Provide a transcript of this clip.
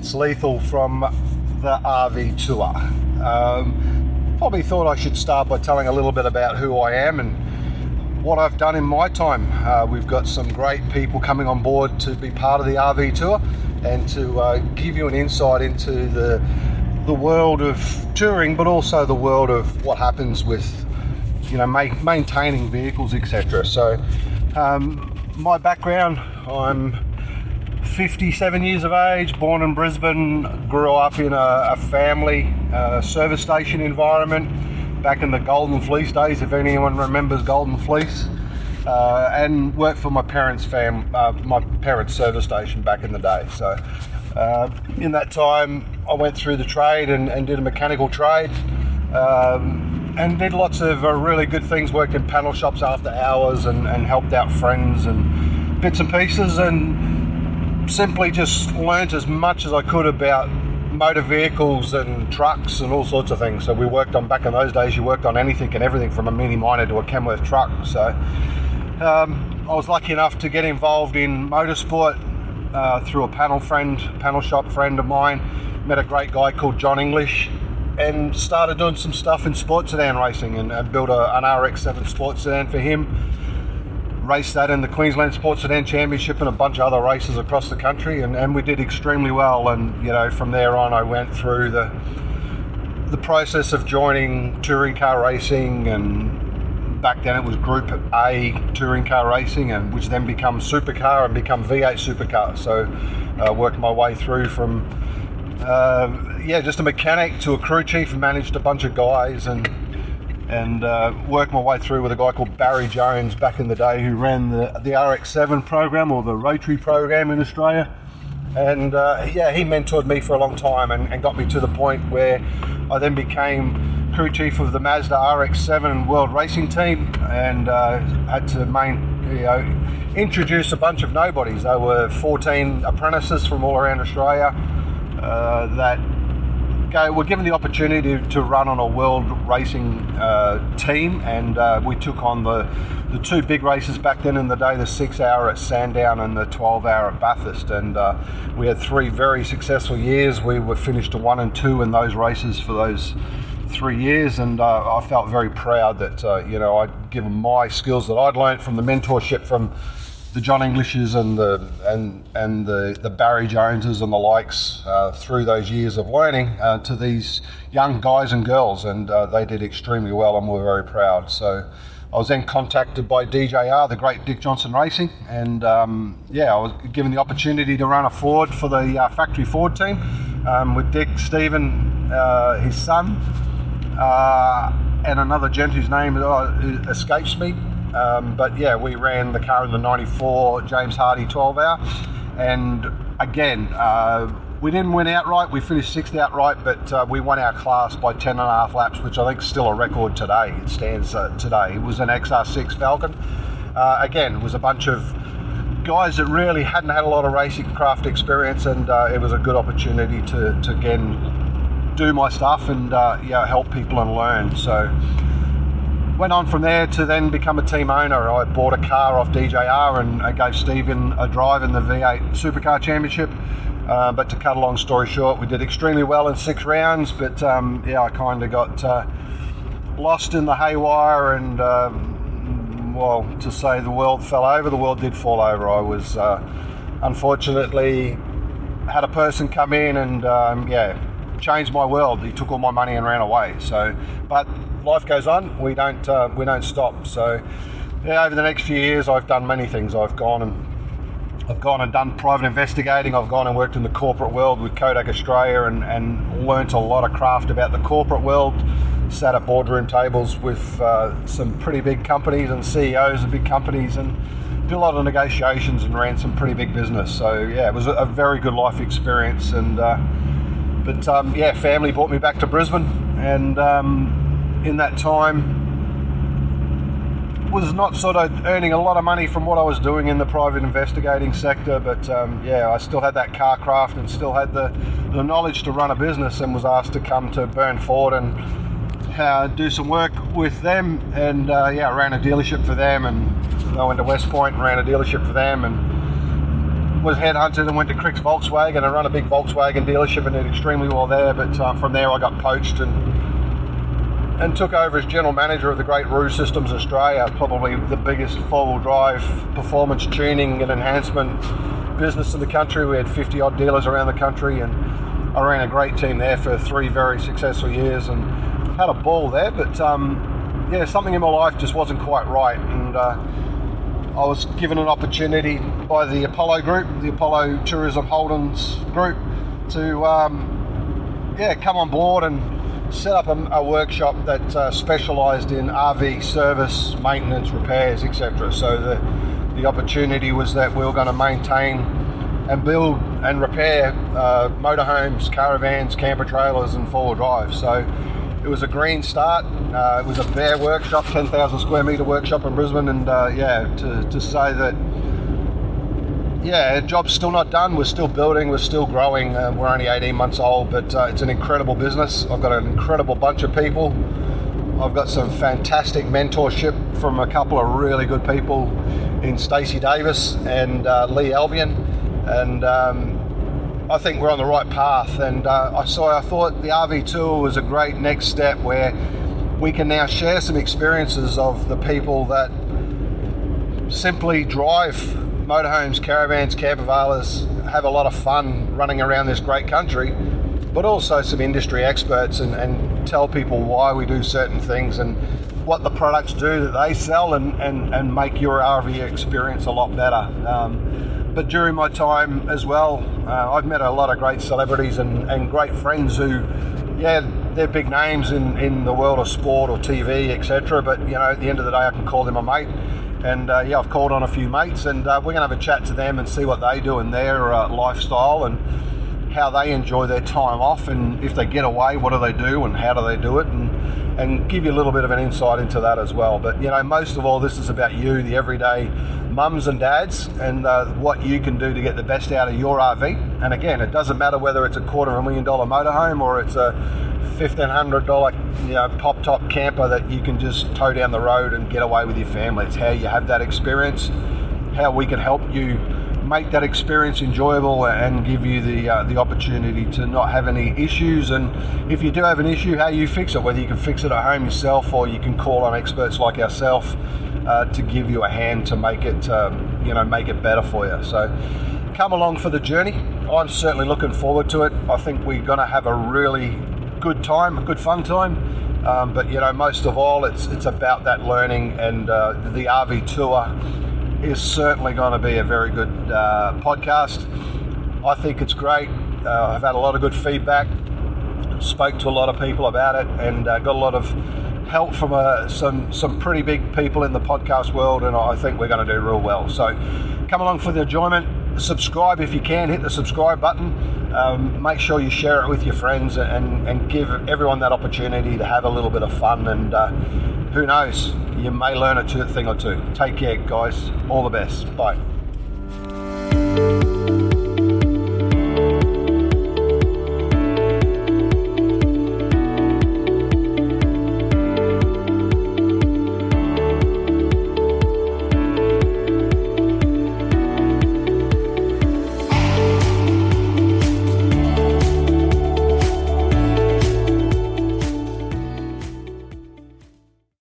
It's Lethal from the RV Tour. Um, probably thought I should start by telling a little bit about who I am and what I've done in my time. Uh, we've got some great people coming on board to be part of the RV Tour and to uh, give you an insight into the the world of touring, but also the world of what happens with you know ma- maintaining vehicles, etc. So, um, my background, I'm 57 years of age, born in Brisbane, grew up in a, a family uh, service station environment back in the Golden Fleece days, if anyone remembers Golden Fleece. Uh, and worked for my parents' fam, uh, my parents' service station back in the day. So, uh, in that time, I went through the trade and, and did a mechanical trade, um, and did lots of uh, really good things. Worked in panel shops after hours and, and helped out friends and bits and pieces, and simply just learnt as much as I could about motor vehicles and trucks and all sorts of things. So we worked on back in those days. You worked on anything and everything from a Mini Minor to a Kenworth truck. So um, I was lucky enough to get involved in motorsport uh, through a panel friend, panel shop friend of mine. Met a great guy called John English and started doing some stuff in sports sedan racing and, and built a, an RX-7 sports sedan for him. Raced that in the Queensland Sports Sedan Championship and a bunch of other races across the country, and, and we did extremely well. And you know, from there on, I went through the the process of joining touring car racing and back then it was Group A touring car racing, and which then becomes supercar and become V8 supercar. So, uh, worked my way through from uh, yeah, just a mechanic to a crew chief, and managed a bunch of guys, and and uh, worked my way through with a guy called Barry Jones back in the day, who ran the the RX7 program or the Rotary program in Australia. And uh, yeah, he mentored me for a long time and, and got me to the point where I then became crew chief of the Mazda RX-7 World Racing Team, and uh, had to main, you know, introduce a bunch of nobodies. There were 14 apprentices from all around Australia uh, that go, were given the opportunity to run on a world racing uh, team, and uh, we took on the the two big races back then in the day: the six-hour at Sandown and the 12-hour at Bathurst. And uh, we had three very successful years. We were finished one and two in those races for those three years, and uh, I felt very proud that uh, you know I'd given my skills that I'd learned from the mentorship from the John Englishes and the and and the, the Barry Joneses and the likes uh, through those years of learning uh, to these young guys and girls, and uh, they did extremely well, and we're very proud. So. I was then contacted by DJR, the great Dick Johnson Racing, and um, yeah, I was given the opportunity to run a Ford for the uh, factory Ford team um, with Dick, Steven, uh, his son, uh, and another gent whose name escapes me. Um, but yeah, we ran the car in the 94 James Hardie 12 hour. And again, uh, we didn't win outright. We finished sixth outright, but uh, we won our class by 10 and a half laps, which I think is still a record today. It stands uh, today. It was an XR6 Falcon. Uh, again, it was a bunch of guys that really hadn't had a lot of racing craft experience, and uh, it was a good opportunity to, to again do my stuff and uh, yeah, help people and learn. So went on from there to then become a team owner. I bought a car off DJR and I gave Steven a drive in the V8 Supercar Championship. Uh, but to cut a long story short, we did extremely well in six rounds. But um, yeah, I kind of got uh, lost in the haywire, and um, well, to say the world fell over, the world did fall over. I was uh, unfortunately had a person come in and um, yeah changed my world. He took all my money and ran away. So, but life goes on. We don't uh, we don't stop. So, yeah, over the next few years, I've done many things. I've gone and I've gone and done private investigating. I've gone and worked in the corporate world with Kodak Australia and, and learnt a lot of craft about the corporate world. Sat at boardroom tables with uh, some pretty big companies and CEOs of big companies and did a lot of negotiations and ran some pretty big business. So yeah, it was a, very good life experience and. Uh, but um, yeah, family brought me back to Brisbane, and um, in that time was not sort of earning a lot of money from what I was doing in the private investigating sector. But um, yeah, I still had that car craft and still had the, the knowledge to run a business, and was asked to come to Burn Ford and uh, do some work with them. And uh, yeah, I ran a dealership for them, and I went to West Point and ran a dealership for them, and was headhunted and went to Cricks Volkswagen and run a big Volkswagen dealership and did extremely well there. But uh, from there, I got poached and and took over as general manager of the Great Roo Systems Australia, probably the biggest four-wheel drive performance tuning and enhancement business in the country. We had 50 odd dealers around the country, and I ran a great team there for three very successful years and had a ball there. But um, yeah, something in my life just wasn't quite right, and uh, I was given an opportunity by the Apollo Group, the Apollo Tourism Holdings Group, to um, yeah come on board and set up a, a workshop that uh, specialised in RV service, maintenance, repairs, etc. So the the opportunity was that we were going to maintain and build and repair uh, motorhomes, caravans, camper trailers, and four-wheel drive. So it was a green start. Uh, it was a bare workshop, 10,000 square metre workshop in Brisbane, and uh, yeah, to, to say that yeah, job's still not done. We're still building. We're still growing. Uh, we're only 18 months old, but uh, it's an incredible business. I've got an incredible bunch of people. I've got some fantastic mentorship from a couple of really good people in Stacey Davis and uh, Lee Albion, and um, I think we're on the right path. And uh, I saw, I thought the RV tour was a great next step where we can now share some experiences of the people that simply drive motorhomes, caravans, campervalas, have a lot of fun running around this great country, but also some industry experts and, and tell people why we do certain things and what the products do that they sell and, and, and make your RV experience a lot better. Um, but during my time as well, uh, I've met a lot of great celebrities and, and great friends who, yeah, they're big names in, in the world of sport or TV, etc. But you know, at the end of the day, I can call them a mate and uh, yeah, I've called on a few mates, and uh, we're going to have a chat to them and see what they do in their uh, lifestyle and how they enjoy their time off, and if they get away, what do they do, and how do they do it, and and give you a little bit of an insight into that as well. But you know, most of all, this is about you, the everyday mums and dads, and uh, what you can do to get the best out of your RV. And again, it doesn't matter whether it's a quarter of a million dollar motorhome or it's a $1,500 you know, pop top camper that you can just tow down the road and get away with your family. It's how you have that experience, how we can help you make that experience enjoyable and give you the uh, the opportunity to not have any issues. And if you do have an issue, how you fix it, whether you can fix it at home yourself or you can call on experts like ourselves uh, to give you a hand to make it um, you know make it better for you. So come along for the journey. I'm certainly looking forward to it. I think we're going to have a really good time, a good fun time. Um, but you know, most of all, it's it's about that learning, and uh, the RV tour is certainly going to be a very good uh, podcast. I think it's great. Uh, I've had a lot of good feedback. Spoke to a lot of people about it, and uh, got a lot of help from uh, some some pretty big people in the podcast world, and I think we're going to do real well. So, come along for the enjoyment subscribe if you can, hit the subscribe button. Um, make sure you share it with your friends and, and give everyone that opportunity to have a little bit of fun. And uh, who knows, you may learn a thing or two. Take care, guys. All the best. Bye.